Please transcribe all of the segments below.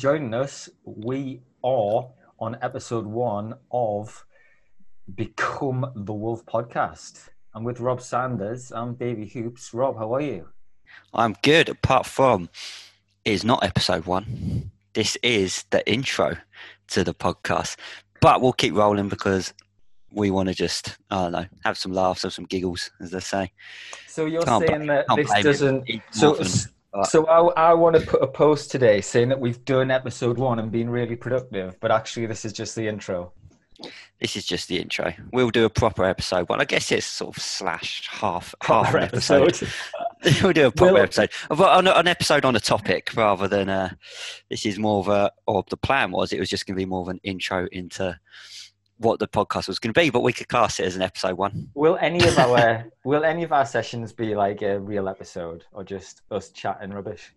joining us, we are on episode one of Become the Wolf podcast. I'm with Rob Sanders. I'm Davey Hoops. Rob, how are you? I'm good, apart from it's not episode one. This is the intro to the podcast. But we'll keep rolling because we want to just, I don't know, have some laughs, have some giggles, as they say. So you're can't saying that this doesn't. So, so I, I want to put a post today saying that we've done episode one and been really productive, but actually this is just the intro. This is just the intro. We'll do a proper episode one. I guess it's sort of slash half half an episode. episode. we'll do a proper we'll, episode, but an episode on a topic rather than uh, this is more of a. Or the plan was it was just going to be more of an intro into what the podcast was going to be, but we could class it as an episode one. Will any of our will any of our sessions be like a real episode or just us chatting rubbish?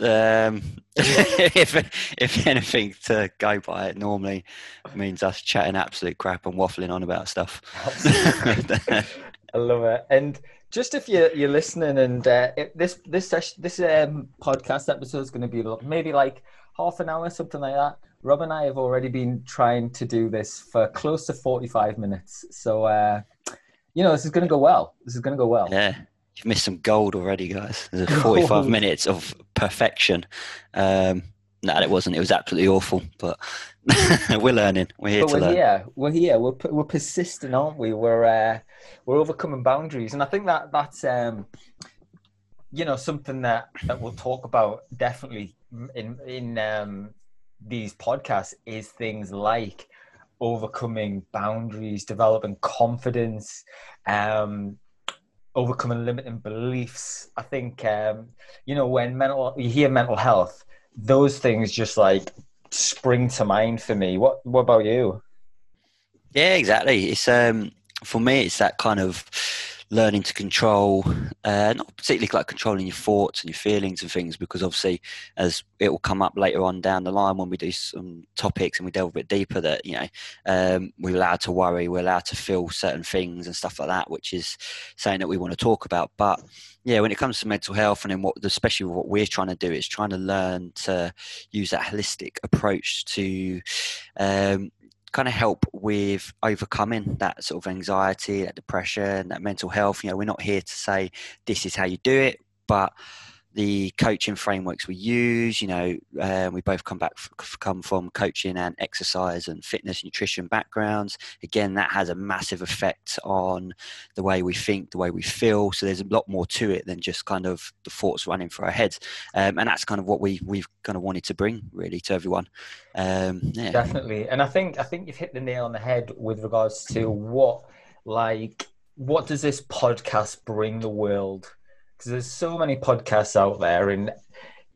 Um, if if anything to go by, it normally means us chatting absolute crap and waffling on about stuff. I love it. And just if you're you're listening, and uh, this this session, this um, podcast episode is going to be maybe like half an hour, something like that. Rob and I have already been trying to do this for close to 45 minutes. So, uh, you know, this is going to go well. This is going to go well. Yeah. You've missed some gold already, guys. There's 45 minutes of perfection. Um, no, it wasn't. It was absolutely awful. But we're learning. We're here but to we're learn. Here. We're here. We're we're persistent, aren't we? We're uh, we're overcoming boundaries, and I think that that's um, you know something that that we'll talk about definitely in in um, these podcasts is things like overcoming boundaries, developing confidence, um, overcoming limiting beliefs. I think um, you know when mental you hear mental health, those things just like spring to mind for me. What what about you? Yeah, exactly. It's um for me it's that kind of learning to control, uh, not particularly like controlling your thoughts and your feelings and things, because obviously, as it will come up later on down the line when we do some topics and we delve a bit deeper, that you know um, we're allowed to worry, we're allowed to feel certain things and stuff like that, which is saying that we want to talk about. But yeah, when it comes to mental health and then what, especially what we're trying to do, is trying to learn to use that holistic approach to um, kind of help with overcoming that sort of anxiety, that depression, that mental health. You know, we're not here to say this is how you do it, but the coaching frameworks we use. You know, um, we both come back come from coaching and exercise and fitness, nutrition backgrounds. Again, that has a massive effect on the way we think, the way we feel. So there's a lot more to it than just kind of the thoughts running through our heads, um, and that's kind of what we we've kind of wanted to bring really to everyone. Um, yeah. Definitely, and I think I think you've hit the nail on the head with regards to what like what does this podcast bring the world because there's so many podcasts out there and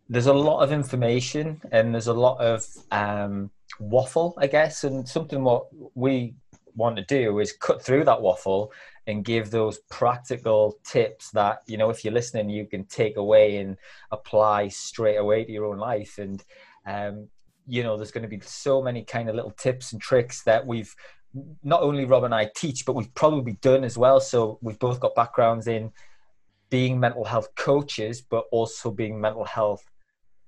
there's a lot of information and there's a lot of um, waffle, I guess. And something what we want to do is cut through that waffle and give those practical tips that you know if you're listening you can take away and apply straight away to your own life and um, you know there's going to be so many kind of little tips and tricks that we've not only rob and i teach but we've probably done as well so we've both got backgrounds in being mental health coaches, but also being mental health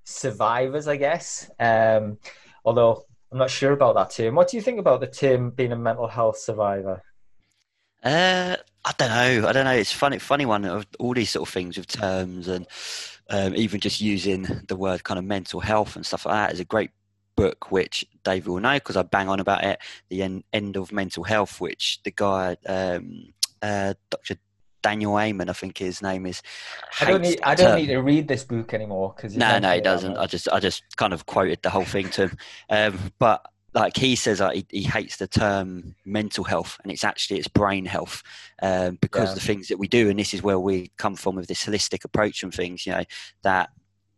survivors, I guess. Um, although I'm not sure about that term. What do you think about the term being a mental health survivor? Uh, I don't know. I don't know. It's funny, funny one of all these sort of things with terms and um, even just using the word kind of mental health and stuff like that is a great book, which Dave will know because I bang on about it. The end, end of mental health, which the guy, um, uh, Dr. Daniel Amen, I think his name is. I don't need. I don't need to read this book anymore because no, no, he doesn't. I just, I just kind of quoted the whole thing to him. Um, but like he says, uh, he, he, hates the term mental health, and it's actually it's brain health um, because yeah. the things that we do, and this is where we come from with this holistic approach and things. You know that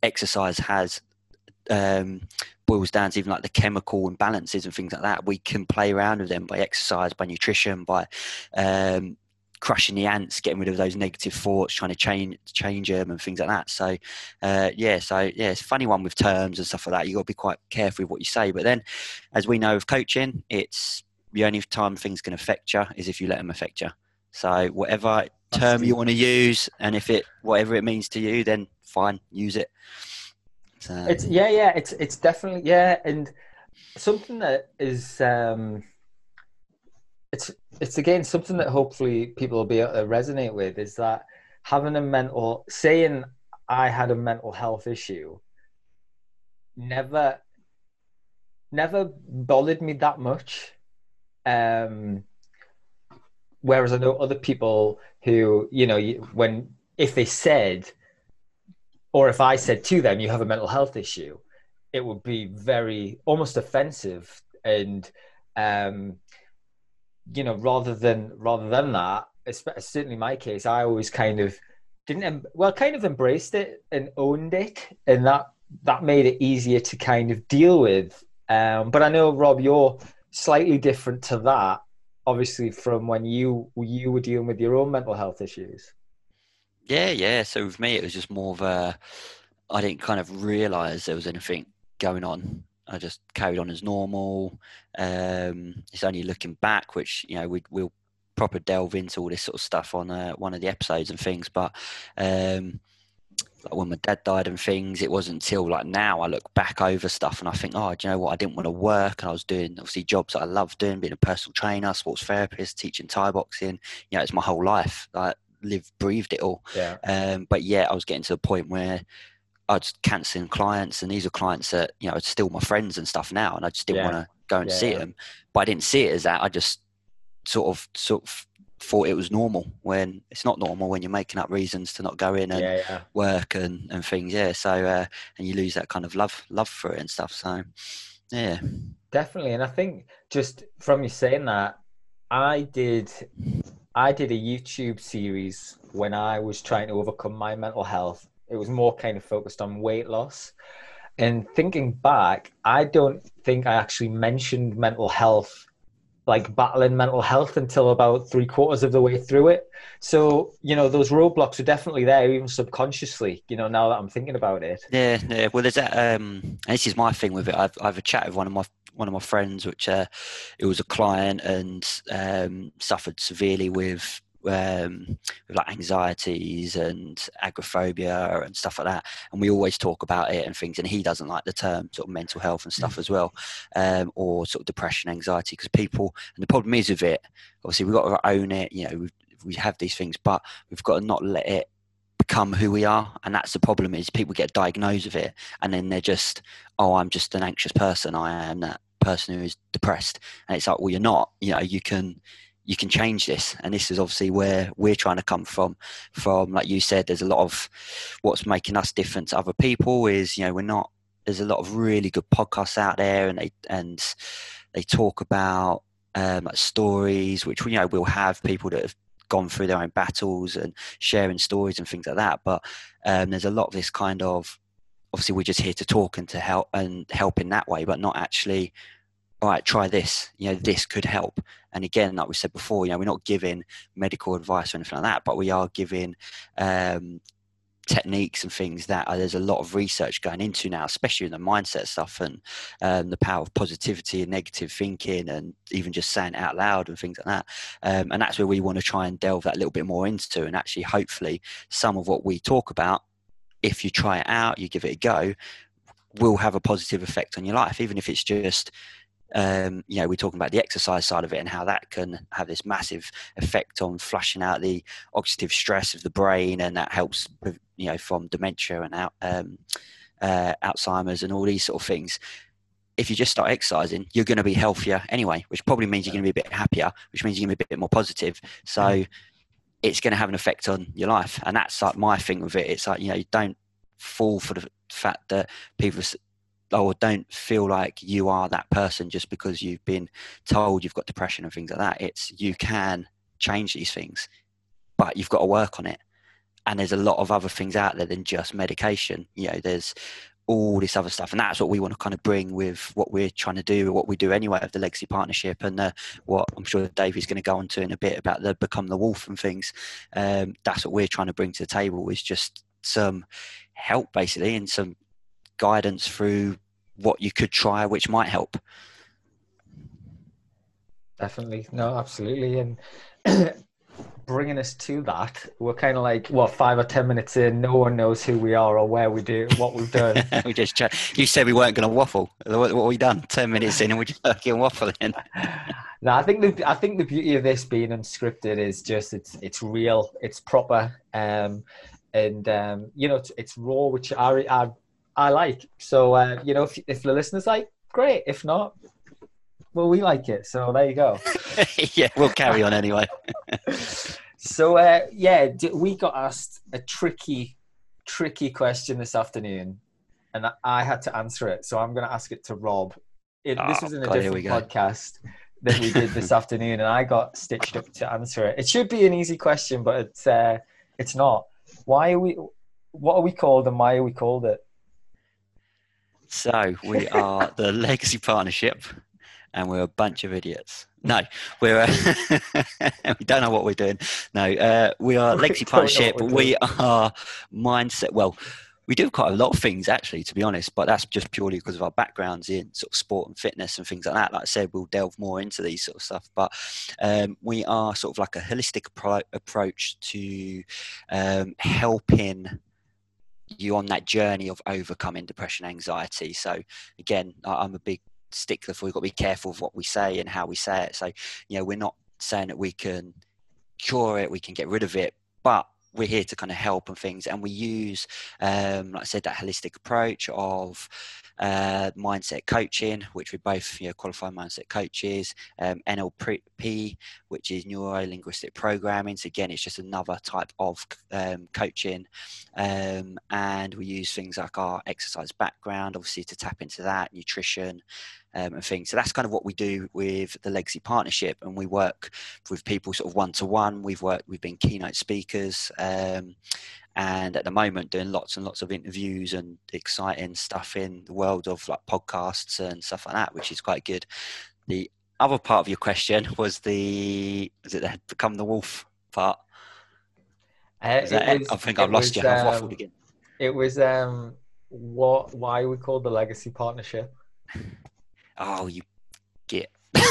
exercise has um, boils down to even like the chemical imbalances and things like that. We can play around with them by exercise, by nutrition, by um, crushing the ants, getting rid of those negative thoughts, trying to change change them and things like that. So, uh, yeah, so yeah, it's a funny one with terms and stuff like that. You got to be quite careful with what you say. But then, as we know of coaching, it's the only time things can affect you is if you let them affect you. So whatever term you want to use, and if it whatever it means to you, then fine, use it. So, It's yeah, yeah. It's it's definitely yeah, and something that is um, it's it's again something that hopefully people will be able to resonate with is that having a mental saying I had a mental health issue never never bothered me that much. Um, whereas I know other people who you know when if they said or if I said to them, you have a mental health issue, it would be very almost offensive. And, um, you know, rather than, rather than that, certainly my case, I always kind of didn't, em- well, kind of embraced it and owned it. And that, that made it easier to kind of deal with. Um, but I know, Rob, you're slightly different to that, obviously, from when you, you were dealing with your own mental health issues. Yeah, yeah. So with me, it was just more of a. I didn't kind of realize there was anything going on. I just carried on as normal. Um, it's only looking back, which you know we, we'll proper delve into all this sort of stuff on uh, one of the episodes and things. But um, like when my dad died and things, it wasn't until like now I look back over stuff and I think, oh, do you know what? I didn't want to work, and I was doing obviously jobs that I loved doing, being a personal trainer, sports therapist, teaching Thai boxing. You know, it's my whole life. Like lived, breathed it all. Yeah. Um, but yeah, I was getting to the point where I was cancelling clients, and these are clients that you know are still my friends and stuff now, and I just didn't Yeah. want to go and Yeah, see yeah. them. But I didn't see it as that. I just sort of sort of thought it was normal when it's not normal when you're making up reasons to not go in and work and, and things. Yeah. So uh, and you lose that kind of love love for it and stuff. So yeah. Definitely, and I think just from you saying that, I did, I did a YouTube series when I was trying to overcome my mental health. It was more kind of focused on weight loss, and thinking back, I don't think I actually mentioned mental health, like battling mental health, until about three quarters of the way through it. So you know, those roadblocks are definitely there, even subconsciously. You know, now that I'm thinking about it. Yeah, yeah. Well, there's that. Um, this is my thing with it. I've I've a chat with one of my one of my friends, which uh, it was a client and um, suffered severely with um, with like anxieties and agoraphobia and stuff like that. And we always talk about it and things. And he doesn't like the term sort of mental health and stuff as well, um, or sort of depression, anxiety, because people. And the problem is with it. Obviously, we've got to own it. You know, we we have these things, but we've got to not let it become who we are and that's the problem is people get diagnosed with it and then they're just oh i'm just an anxious person i am that person who is depressed and it's like well you're not you know you can you can change this and this is obviously where we're trying to come from from like you said there's a lot of what's making us different to other people is you know we're not there's a lot of really good podcasts out there and they and they talk about um, stories which you know we'll have people that have gone through their own battles and sharing stories and things like that. But um, there's a lot of this kind of obviously we're just here to talk and to help and help in that way, but not actually. All right, try this. You know, this could help. And again, like we said before, you know, we're not giving medical advice or anything like that, but we are giving um, techniques and things that uh, there's a lot of research going into now, especially in the mindset stuff and um, the power of positivity and negative thinking, and even just saying it out loud and things like that. Um, and that's where we want to try and delve that little bit more into, and actually, hopefully, some of what we talk about, if you try it out, you give it a go, will have a positive effect on your life, even if it's just um, you know, we're talking about the exercise side of it and how that can have this massive effect on flushing out the oxidative stress of the brain, and that helps, you know, from dementia and out, um, uh, Alzheimer's and all these sort of things. If you just start exercising, you're going to be healthier anyway, which probably means you're going to be a bit happier, which means you're going to be a bit more positive. So it's going to have an effect on your life, and that's like my thing with it. It's like you know, you don't fall for the fact that people or don't feel like you are that person just because you've been told you've got depression and things like that. It's you can change these things, but you've got to work on it. And there's a lot of other things out there than just medication. You know, there's all this other stuff, and that's what we want to kind of bring with what we're trying to do, what we do anyway of the legacy partnership, and uh, what I'm sure Dave is going to go on to in a bit about the become the wolf and things. Um, that's what we're trying to bring to the table is just some help basically and some guidance through what you could try which might help Definitely. No, absolutely. And bringing us to that, we're kind of like, what, five or ten minutes in, no one knows who we are or where we do, what we've done. we just chat. You said we weren't going to waffle. What, what we done? Ten minutes in, and we're just fucking waffling. no, I think the I think the beauty of this being unscripted is just it's it's real, it's proper, um, and um, you know it's, it's raw, which I I, I like. So uh, you know, if if the listeners like, great. If not, well, we like it. So there you go. yeah, we'll carry on anyway. so uh, yeah, we got asked a tricky, tricky question this afternoon, and I had to answer it. So I'm going to ask it to Rob. It, oh, this was in a God, different podcast that we did this afternoon, and I got stitched up to answer it. It should be an easy question, but it's uh, it's not. Why are we? What are we called, and why are we called it? So we are the Legacy Partnership and we're a bunch of idiots. No, we're uh, we don't know what we're doing. No, uh, we are Legacy Partnership. We are mindset. Well, we do quite a lot of things actually, to be honest, but that's just purely because of our backgrounds in sort of sport and fitness and things like that. Like I said, we'll delve more into these sort of stuff, but um, we are sort of like a holistic pro- approach to um, helping you on that journey of overcoming depression anxiety so again i'm a big stickler for we've got to be careful of what we say and how we say it. So, you know, we're not saying that we can cure it, we can get rid of it, but we're here to kind of help and things. And we use, um, like I said, that holistic approach of uh, mindset coaching, which we both you know, qualified mindset coaches, um, NLP, which is neuro linguistic programming. So, again, it's just another type of um, coaching. Um, and we use things like our exercise background, obviously, to tap into that, nutrition. Um, and things. So that's kind of what we do with the Legacy Partnership, and we work with people sort of one to one. We've worked, we've been keynote speakers, um, and at the moment doing lots and lots of interviews and exciting stuff in the world of like podcasts and stuff like that, which is quite good. The other part of your question was the is it the become the wolf part? Uh, was, I think I've lost was, you. I've waffled um, again. It was um, what why we called the legacy partnership. Oh, you get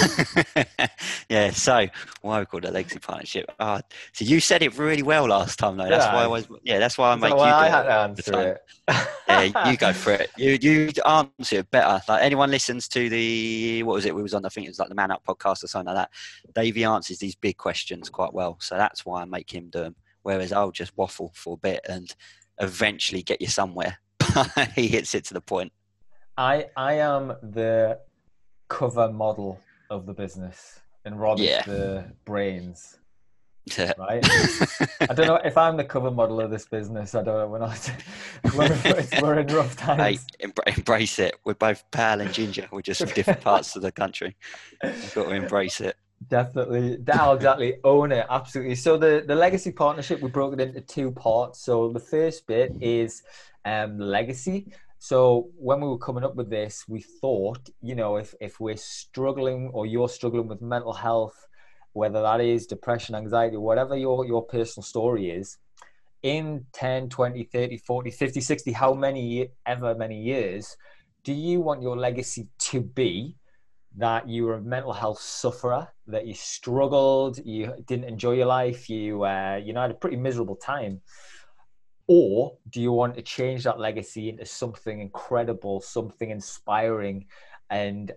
yeah, so why we called it a legacy partnership? Oh, so you said it really well last time, though. That's yeah. why I was. Yeah, that's why I make you. I had to answer it. yeah, you go for it. You you answer it better. Like anyone listens to the what was it? We was on. I think it was like the Man Up podcast or something like that. Davey answers these big questions quite well, so that's why I make him do them. Whereas I'll just waffle for a bit and eventually get you somewhere. he hits it to the point. I I am the cover model of the business, and Rob yeah. is the brains. Yeah. Right. I don't know if I'm the cover model of this business. I don't know. We're not. We're, we're in rough times. Embrace it. We're both pale and ginger. We're just from different parts of the country. You've got to embrace it. Definitely, that exactly own it. Absolutely. So the the legacy partnership we broke it into two parts. So the first bit is um legacy. So when we were coming up with this, we thought, you know, if, if we're struggling or you're struggling with mental health, whether that is depression, anxiety, whatever your, your personal story is, in 10, 20, 30, 40, 50, 60, how many ever many years, do you want your legacy to be that you were a mental health sufferer, that you struggled, you didn't enjoy your life, you uh, you know had a pretty miserable time, or do you want to change that legacy into something incredible, something inspiring, and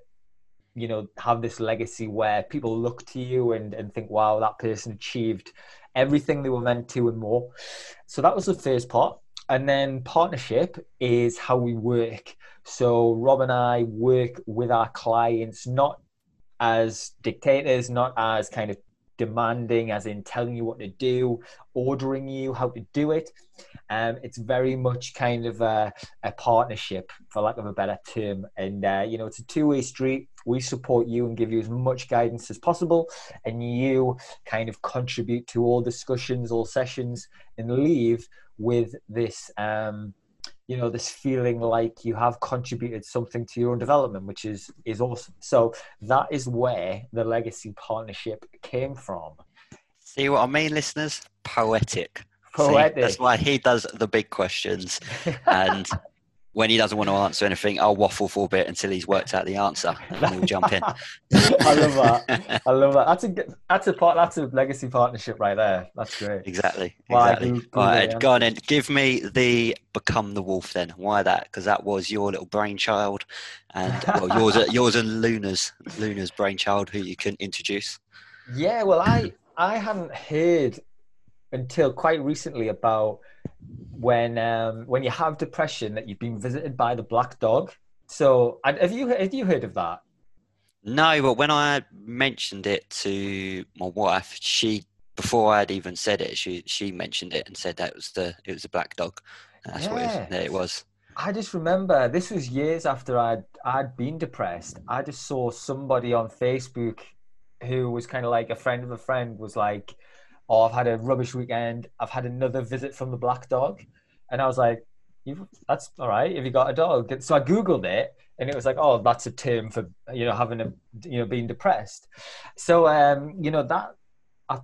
you know have this legacy where people look to you and, and think, wow, that person achieved everything they were meant to and more. So that was the first part. And then partnership is how we work. So Rob and I work with our clients not as dictators, not as kind of demanding, as in telling you what to do, ordering you how to do it. Um, it's very much kind of a, a, partnership, for lack of a better term. And, uh, you know, it's a two way street. We support you and give you as much guidance as possible. And you kind of contribute to all discussions, all sessions, and leave with this. Um, you know this feeling like you have contributed something to your own development which is is awesome. So that is where the legacy partnership came from. See what i mean listeners? Poetic. Poetic see, that's why he does the big questions. And when he doesn't want to answer anything, I'll waffle for a bit until he's worked out the answer, and then we'll jump in. I love that. I love that. That's a that's a part. That's a legacy partnership right there. That's great. Exactly. Exactly. right, go on then. Give me the become the wolf then. Why that? Because that was your little brainchild, and well, yours, yours and Luna's Luna's brainchild, who you can introduce. Yeah. Well, I I hadn't heard until quite recently about when um, when you have depression that you've been visited by the black dog. So have you have you heard of that? No, but when I mentioned it to my wife, she before I'd even said it, she she mentioned it and said that it was the it was a black dog. That's yeah. what it was, it was. I just remember this was years after I'd I'd been depressed. I just saw somebody on Facebook who was kind of like a friend of a friend was like, "Oh, I've had a rubbish weekend. I've had another visit from the black dog," and I was like, "That's all right. If you got a dog," so I googled it, and it was like, "Oh, that's a term for you know having a you know being depressed." So um, you know that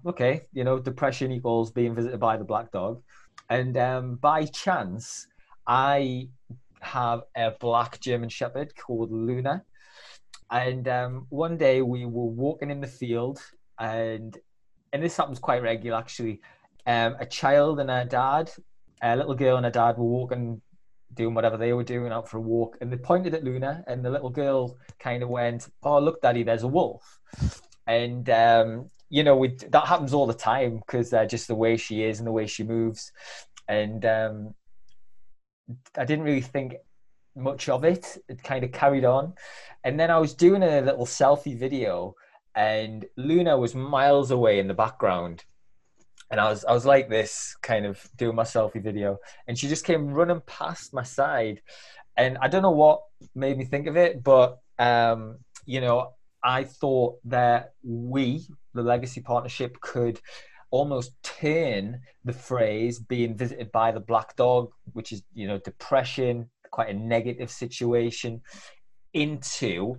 okay, you know depression equals being visited by the black dog, and um, by chance, I have a black German Shepherd called Luna. And um, one day we were walking in the field, and and this happens quite regular actually. Um, a child and a dad, a little girl and a dad were walking, doing whatever they were doing out for a walk, and they pointed at Luna, and the little girl kind of went, "Oh, look, Daddy, there's a wolf." And um, you know, that happens all the time because uh, just the way she is and the way she moves, and um, I didn't really think much of it. It kind of carried on. And then I was doing a little selfie video, and Luna was miles away in the background. And I was I was like this, kind of doing my selfie video, and she just came running past my side, and I don't know what made me think of it, but um, you know, I thought that we, the legacy partnership, could almost turn the phrase being visited by the black dog, which is you know depression, quite a negative situation into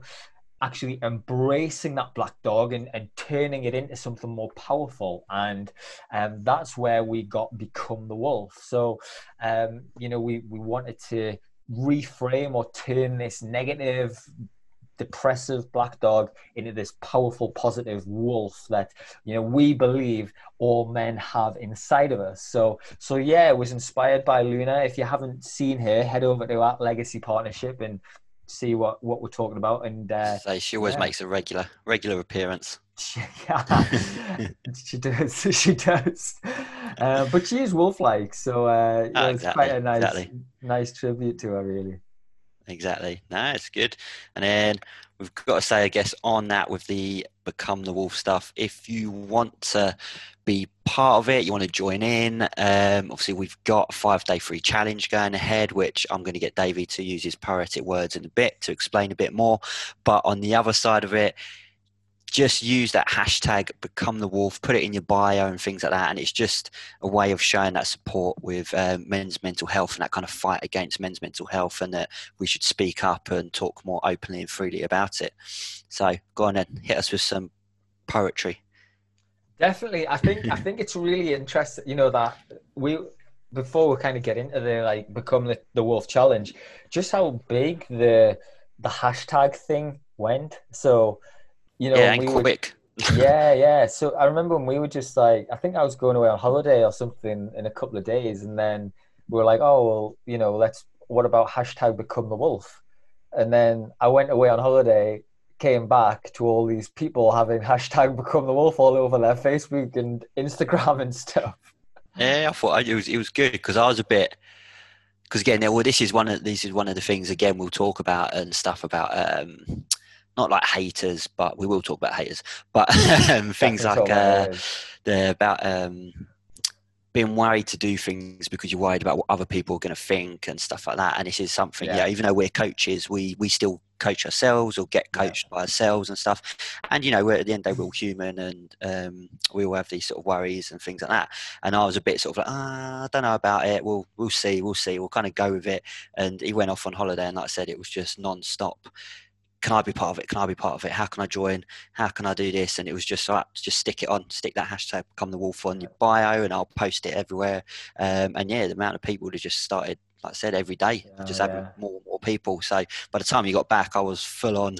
actually embracing that black dog and, and turning it into something more powerful. And um, that's where we got become the wolf. So um, you know we, we wanted to reframe or turn this negative depressive black dog into this powerful positive wolf that you know we believe all men have inside of us. So so yeah it was inspired by luna. If you haven't seen her head over to our legacy partnership and see what what we're talking about and uh, so she always yeah. makes a regular regular appearance yeah she does she does uh, but she is wolf like so uh, yeah, oh, exactly, it's quite a nice exactly. nice tribute to her really exactly. No, it's good. And then we've got to say, I guess, on that with the Become the Wolf stuff, if you want to be part of it, you want to join in, um, obviously, we've got a five day free challenge going ahead, which I'm going to get Davey to use his poetic words in a bit to explain a bit more. But on the other side of it, just use that hashtag become the wolf put it in your bio and things like that. And it's just a way of showing that support with um, men's mental health and that kind of fight against men's mental health and that we should speak up and talk more openly and freely about it. So go on and hit us with some poetry. Definitely. I think i think it's really interesting you know that we before we kind of get into the like become the, the wolf challenge just how big the the hashtag thing went. So you know, yeah, and we quick. Were, yeah, yeah. So I remember when we were just like, I think I was going away on holiday or something in a couple of days, and then we were like, oh, well, you know, let's. What about hashtag become the wolf? And then I went away on holiday, came back to all these people having hashtag become the wolf all over their Facebook and Instagram and stuff. Yeah, I thought it was it was good because I was a bit because again, well, this is one of this is one of the things again we'll talk about and stuff about um, not like haters, but we will talk about haters, but um, things like uh, the about um, being worried to do things because you're worried about what other people are going to think and stuff like that. And this is something, yeah. yeah, even though we're coaches, we we still coach ourselves or get coached yeah. by ourselves and stuff. And you know, we're at the end of the day, we're all human, and um, we all have these sort of worries and things like that. And I was a bit sort of like, ah, I don't know about it. We'll we'll see, we'll see. We'll kind of go with it. And he went off on holiday, and like I said, it was just non-stop can I be part of it? Can I be part of it? How can I join? How can I do this? And it was just so just stick it on, stick that hashtag become the wolf on your bio and I'll post it everywhere. Um, and yeah, the amount of people that just started like I said, every day, Yeah, just having yeah. more and more people. So by the time you got back, I was full on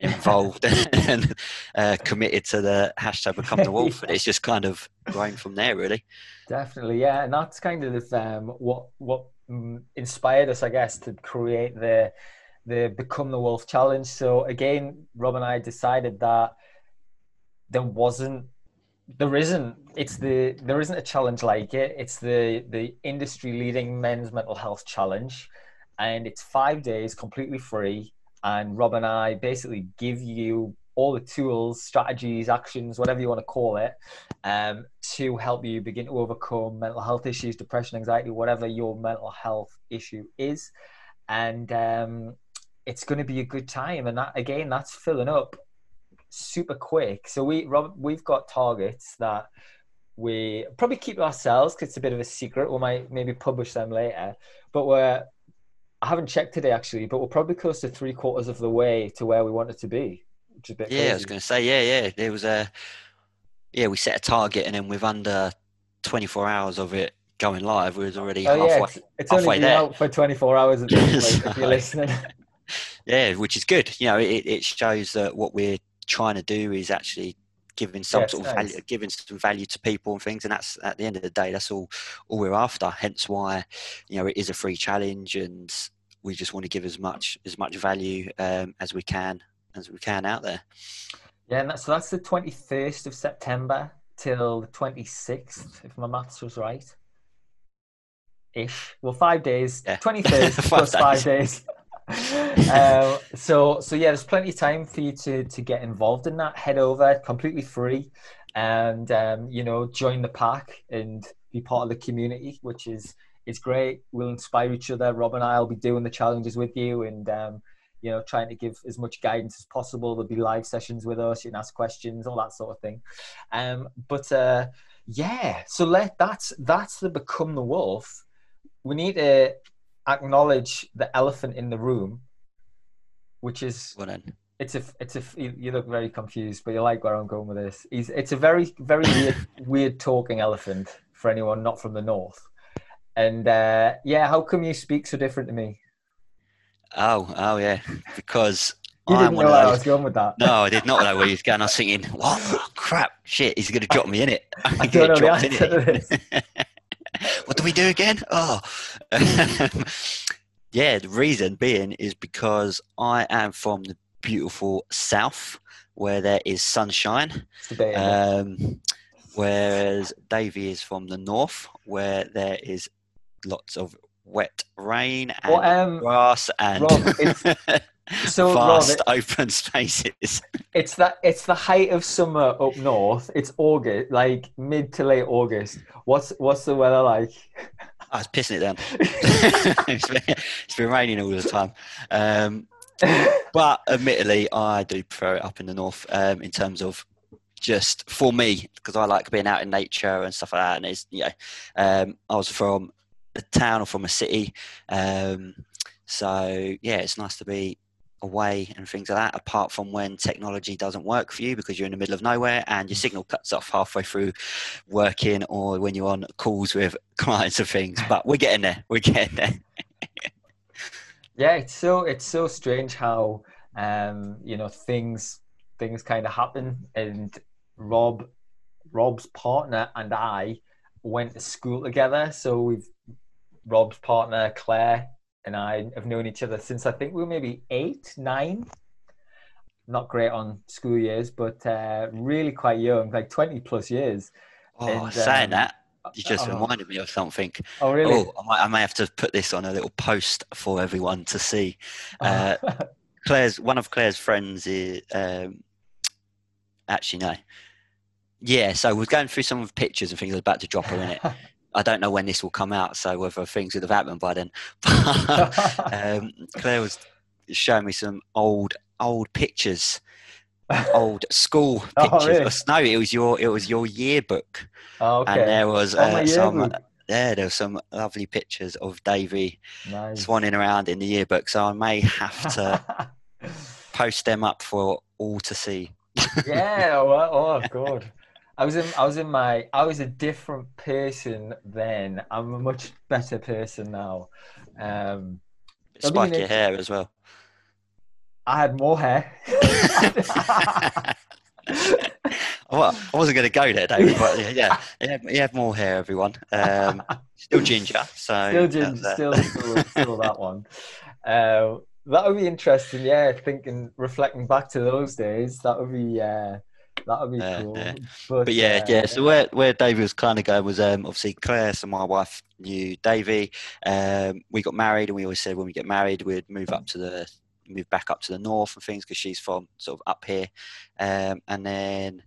involved and uh, committed to the hashtag become the wolf. And it's just kind of grown from there, really. Definitely, yeah, and that's kind of um, what what mm, inspired us, I guess, to create the the Become the Wolf challenge. So again, Rob and I decided that there wasn't, there isn't, it's the there isn't a challenge like it. It's the the industry leading men's mental health challenge, and it's five days completely free. And Rob and I basically give you all the tools, strategies, actions, whatever you want to call it, um, to help you begin to overcome mental health issues, depression, anxiety, whatever your mental health issue is. And um, it's going to be a good time. And that, again, that's filling up super quick. So we, Rob, we've got targets that we probably keep ourselves because it's a bit of a secret. We might maybe publish them later. But we're, I haven't checked today actually, but we're probably close to three quarters of the way to where we wanted to be. Which is a bit Yeah, I was going to say, yeah, yeah. There was a, yeah, we set a target, and then with under 24 hours of it going live, we was already Oh yeah, halfway. it's, it's only been there. out for 24 hours at this point, if you're listening. Yeah, which is good. You know, it, it shows that what we're trying to do is actually giving some Yeah, sort of value, giving some value to people and things. And that's at the end of the day, that's all all we're after. Hence why, you know, it is a free challenge, and we just want to give as much as much value um, as we can as we can out there. Yeah, and that's, so that's the 21st of September till the 26th, if my maths was right. Ish. Well, five days. Yeah. 21st Five plus five days. um, so, so yeah, there's plenty of time for you to to get involved in that. Head over, completely free, and um, you know, join the pack and be part of the community, which is it's great. We'll inspire each other. Rob and I will be doing the challenges with you, and um, you know, trying to give as much guidance as possible. There'll be live sessions with us. You can ask questions, all that sort of thing. Um, but uh, yeah, so let that's that's the become the wolf. We need to acknowledge the elephant in the room, which is it's a it's a you you look very confused, but you like where I'm going with this. He's it's a very very weird weird talking elephant for anyone not from the north. And uh, yeah, how come you speak so different to me? oh, oh yeah, because You I'm didn't know where I was going with that. No, I did not know where he was going. I was thinking, what? Oh, crap, shit, he's going to drop me in it. I don't know the answer to this. what do we do again? Oh. yeah, the reason being is because I am from the beautiful south where there is sunshine, um, whereas Davey is from the north where there is lots of wet rain and Well, um, grass and Rob, so Rob, vast it- open spaces. it's that it's the height of summer up north. It's August, like mid to late August. What's what's the weather like? I was pissing it down. it's, been, it's been raining all the time. Um, but admittedly, I do prefer it up in the north um, in terms of just for me because I like being out in nature and stuff like that. And it's you know, um, I was from a town or from a city, um, so yeah, it's nice to be away and things like that. Apart from when technology doesn't work for you because you're in the middle of nowhere and your signal cuts off halfway through working or when you're on calls with clients and things. But we're getting there. We're getting there. Yeah, it's so it's so strange how um, you know things things kind of happen. And Rob, Rob's partner and I went to school together. So we've Rob's partner Claire and I have known each other since I think we were maybe eight, nine. Not great on school years, but uh, really quite young, like twenty plus years. Oh, And, saying um, that, you just oh. reminded me of something. Oh, really? Oh, I might, I may have to put this on a little post for everyone to see. Uh, Claire's one of Claire's friends is um, actually no. Yeah, so we're going through some of the pictures and things. Was about to drop in it. I don't know when this will come out, so whether things would have happened by then. But um, Claire was showing me some old old pictures, old school Oh, pictures. really? No, it was your it was your yearbook, Oh, okay. and there was Oh, uh, some yeah, there were some lovely pictures of Davey nice. swanning around in the yearbook. So I may have to post them up for all to see. yeah. Well, oh, God. I was in I was in my I was a different person then. I'm a much better person now. Um, Spike your it- hair as well. I had more hair. well, I wasn't going to go there, David, but yeah, yeah, you have, more hair, everyone. Um, still ginger, so still, Jim, uh, still, still, still that one. Uh, that would be interesting. Yeah, thinking, reflecting back to those days, that would be, uh, that would be Yeah, cool. But, but yeah, uh, yeah. So where where Davey was kind of going was um, obviously Claire, so my wife knew Davey. Um, we got married, and we always said when we get married, we'd move up to the move back up to the north and things because she's from sort of up here. Um, and then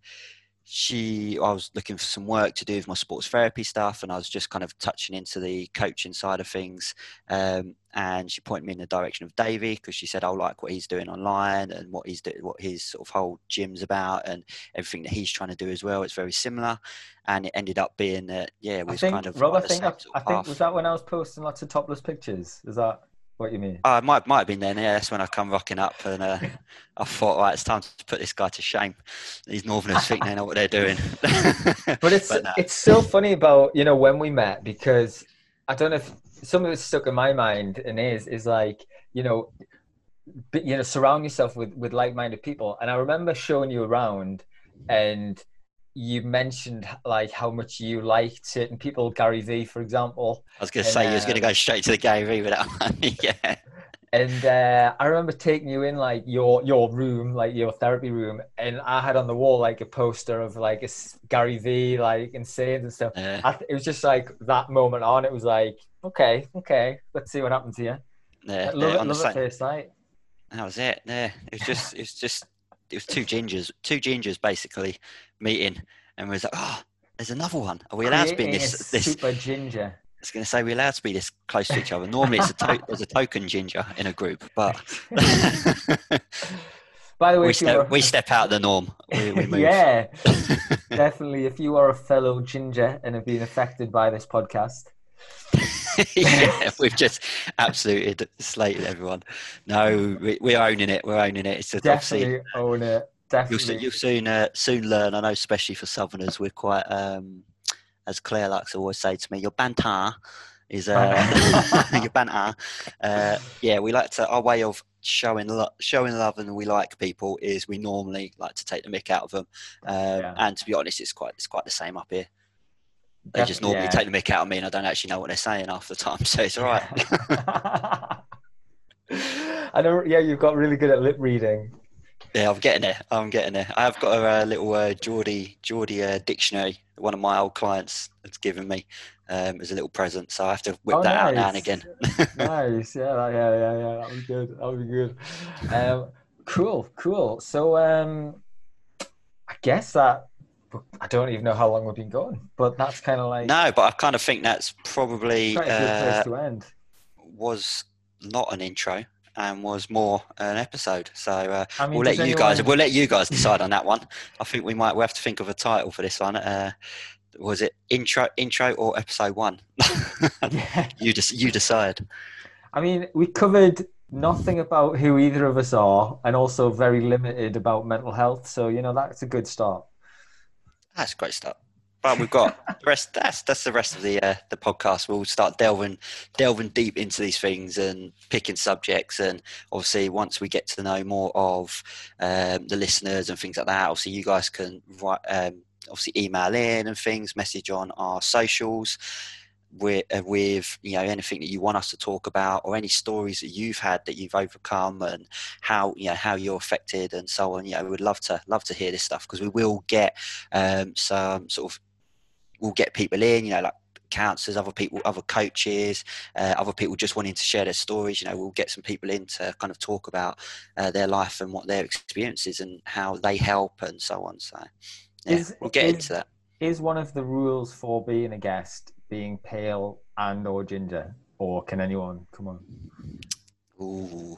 she, I was looking for some work to do with my sports therapy stuff, and I was just kind of touching into the coaching side of things. Um, and she pointed me in the direction of Davey because she said, "I like what he's doing online and what he's doing, what his sort of whole gym's about, and everything that he's trying to do as well. It's very similar." And it ended up being that, yeah, we was think, kind of Rob, I like the think, I, I think was that when I was posting lots of topless pictures? Is that what you mean? Oh, it might might have been then. Yeah, that's when I come rocking up, and uh, I thought, right, it's time to put this guy to shame. These Northerners think they know what they're doing. But it's no. it's so funny about you know when we met because I don't know if some of it's stuck in my mind and is is like you know but, you know surround yourself with with like-minded people and I remember showing you around and you mentioned like how much you liked certain people Gary Vee for example I was going to say you was going to uh, go straight to the Gary Vee with that one. yeah, and uh, I remember taking you in like your your room, like your therapy room, and I had on the wall like a poster of like a s- Gary Vee, like insane and stuff. yeah, I th- it was just like that moment on. It was like, okay, okay, let's see what happens here. yeah, love yeah, it, on the love it first sight. That was it. Yeah, it was just, it's just, it was two gingers, two gingers basically meeting, and we was like, oh, there's another one. Are we allowed to be in this? This super ginger. I was going to say we're allowed to be this close to each other. Normally, it's a to- there's a token ginger in a group, but By the way, we step we step out of the norm. We, we move. yeah, definitely. If you are a fellow ginger and have been affected by this podcast, yeah, we've just absolutely slated everyone. No, we, we're owning it. We're owning it. It's obviously definitely own it. you'll, Definitely. soon- you'll soon uh, soon learn. I know, especially for Southerners, we're quite, um, as Claire likes to always say to me, your banter is uh, your banter. Uh, yeah, we like to our way of showing lo- showing love and we like people is we normally like to take the mick out of them. Um, Yeah. And to be honest, it's quite it's quite the same up here. They just normally Yeah. take the mick out of me, and I don't actually know what they're saying half the time, so it's all right. I know. Yeah, you've got really good at lip reading. Yeah, I'm getting there. I'm getting there. I have got a uh, little uh, Geordie Geordie uh, dictionary. One of my old clients has given me um, as a little present, so I have to whip Oh, that out now and nice. again. nice. Yeah, that- yeah, yeah, yeah. That was good. That was good. Um, cool, cool. So, um, I guess that I don't even know how long we've been going, but that's kind of like no, but I kind of think that's probably uh, place to end. was not an intro and was more an episode. So uh, I mean, we'll let you guys we'll let you guys decide on that one. I think we might we have to think of a title for this one. Uh, was it intro intro or episode one? Yeah. you just you decide. I mean, we covered nothing about who either of us are, and also very limited about mental health. So you know that's a good start. That's great stuff. But we've got the rest. That's that's the rest of the uh, the podcast. We'll start delving delving deep into these things and picking subjects. And obviously, once we get to know more of um, the listeners and things like that, obviously you guys can write, um, obviously email in and things, message on our socials with, uh, with you know anything that you want us to talk about or any stories that you've had that you've overcome and how you know how you're affected and so on. You know, we'd love to love to hear this stuff because we will get um, some sort of we'll get people in, you know, like counselors, other people, other coaches, uh, other people just wanting to share their stories. You know, we'll get some people in to kind of talk about uh, their life and what their experiences and how they help and so on. So, yeah, Is- we'll get is- into that. Is one of the rules for being a guest being pale and or ginger, or can anyone come on? Ooh,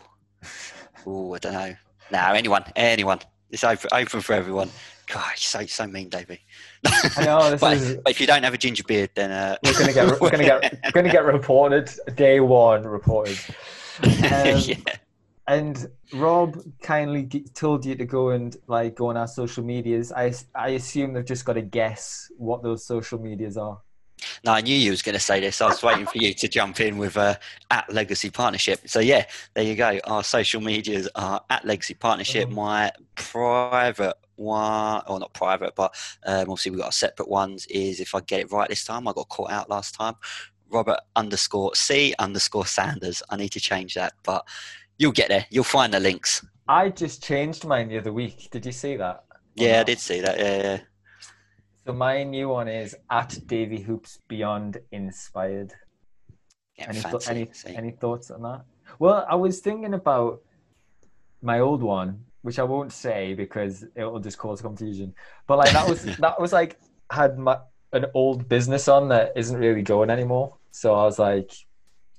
ooh, I don't know. No, anyone, anyone. It's open, open for everyone. God, so so mean, Davey. I know this but, is. but if you don't have a ginger beard, then uh, We're gonna get. We're gonna get. Gonna get reported. Day one reported. Um, yeah. and Rob kindly told you to go and like go on our social medias. I I assume they've just got to guess what those social medias are. No, I knew you was going to say this. I was waiting for you to jump in with uh, at Legacy Partnership. So yeah, there you go. Our social medias are at Legacy Partnership. Mhm. My private one, or not private, but um, obviously we've got our separate ones. Is if I get it right this time, I got caught out last time. Robert underscore C underscore Sanders. I need to change that, but you'll get there. You'll find the links. I just changed mine the other week. Did you see that? Yeah, I did see that. Yeah, yeah. So my new one is at Davey Hoops Beyond Inspired. Any, fancy. any, any thoughts on that? Well, I was thinking about my old one, which I won't say because it will just cause confusion. But like that was that was like had my an old business on that isn't really going anymore. So I was like,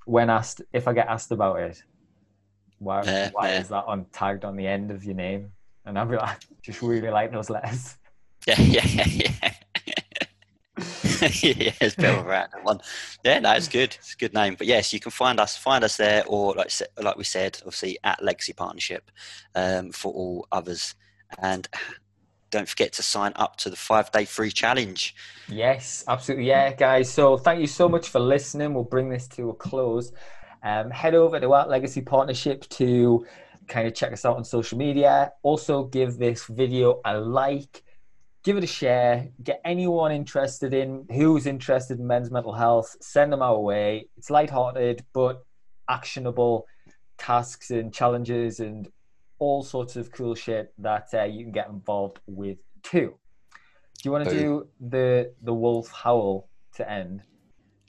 when asked if I get asked about it, why Yeah, why yeah. is that on tagged on the end of your name? And I'd be like, just really like those letters. Yeah, yeah, yeah. yeah, it's bit of a one. Yeah, no, it's good. It's a good name. But yes, you can find us find us there, or like like we said, obviously at Legacy Partnership um, for all others. And don't forget to sign up to the five day free challenge. Yes, absolutely. Yeah, guys. So thank you so much for listening. We'll bring this to a close. Um, head over to our Legacy Partnership to kind of check us out on social media. Also, give this video a like, give it a share, get anyone interested in who's interested in men's mental health, send them our way. It's lighthearted but actionable tasks and challenges and all sorts of cool shit that uh, you can get involved with too. Do you want to Boom. do the the wolf howl to end?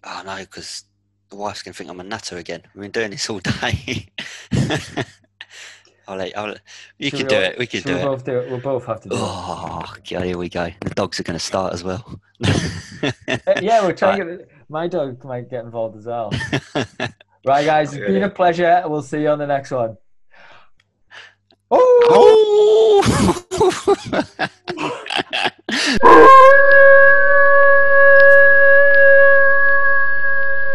Oh no, because the wife's gonna think I'm a nutter again. We've been doing this all day. I'll let. I'll, you can do all, it. We can do we it. Both do it. We'll both have to do oh, it. Here we go. The dogs are going to start as well. Uh, yeah, we're trying. Right. My dog might get involved as well. right, guys, it's been a pleasure. We'll see you on the next one. Oh. oh!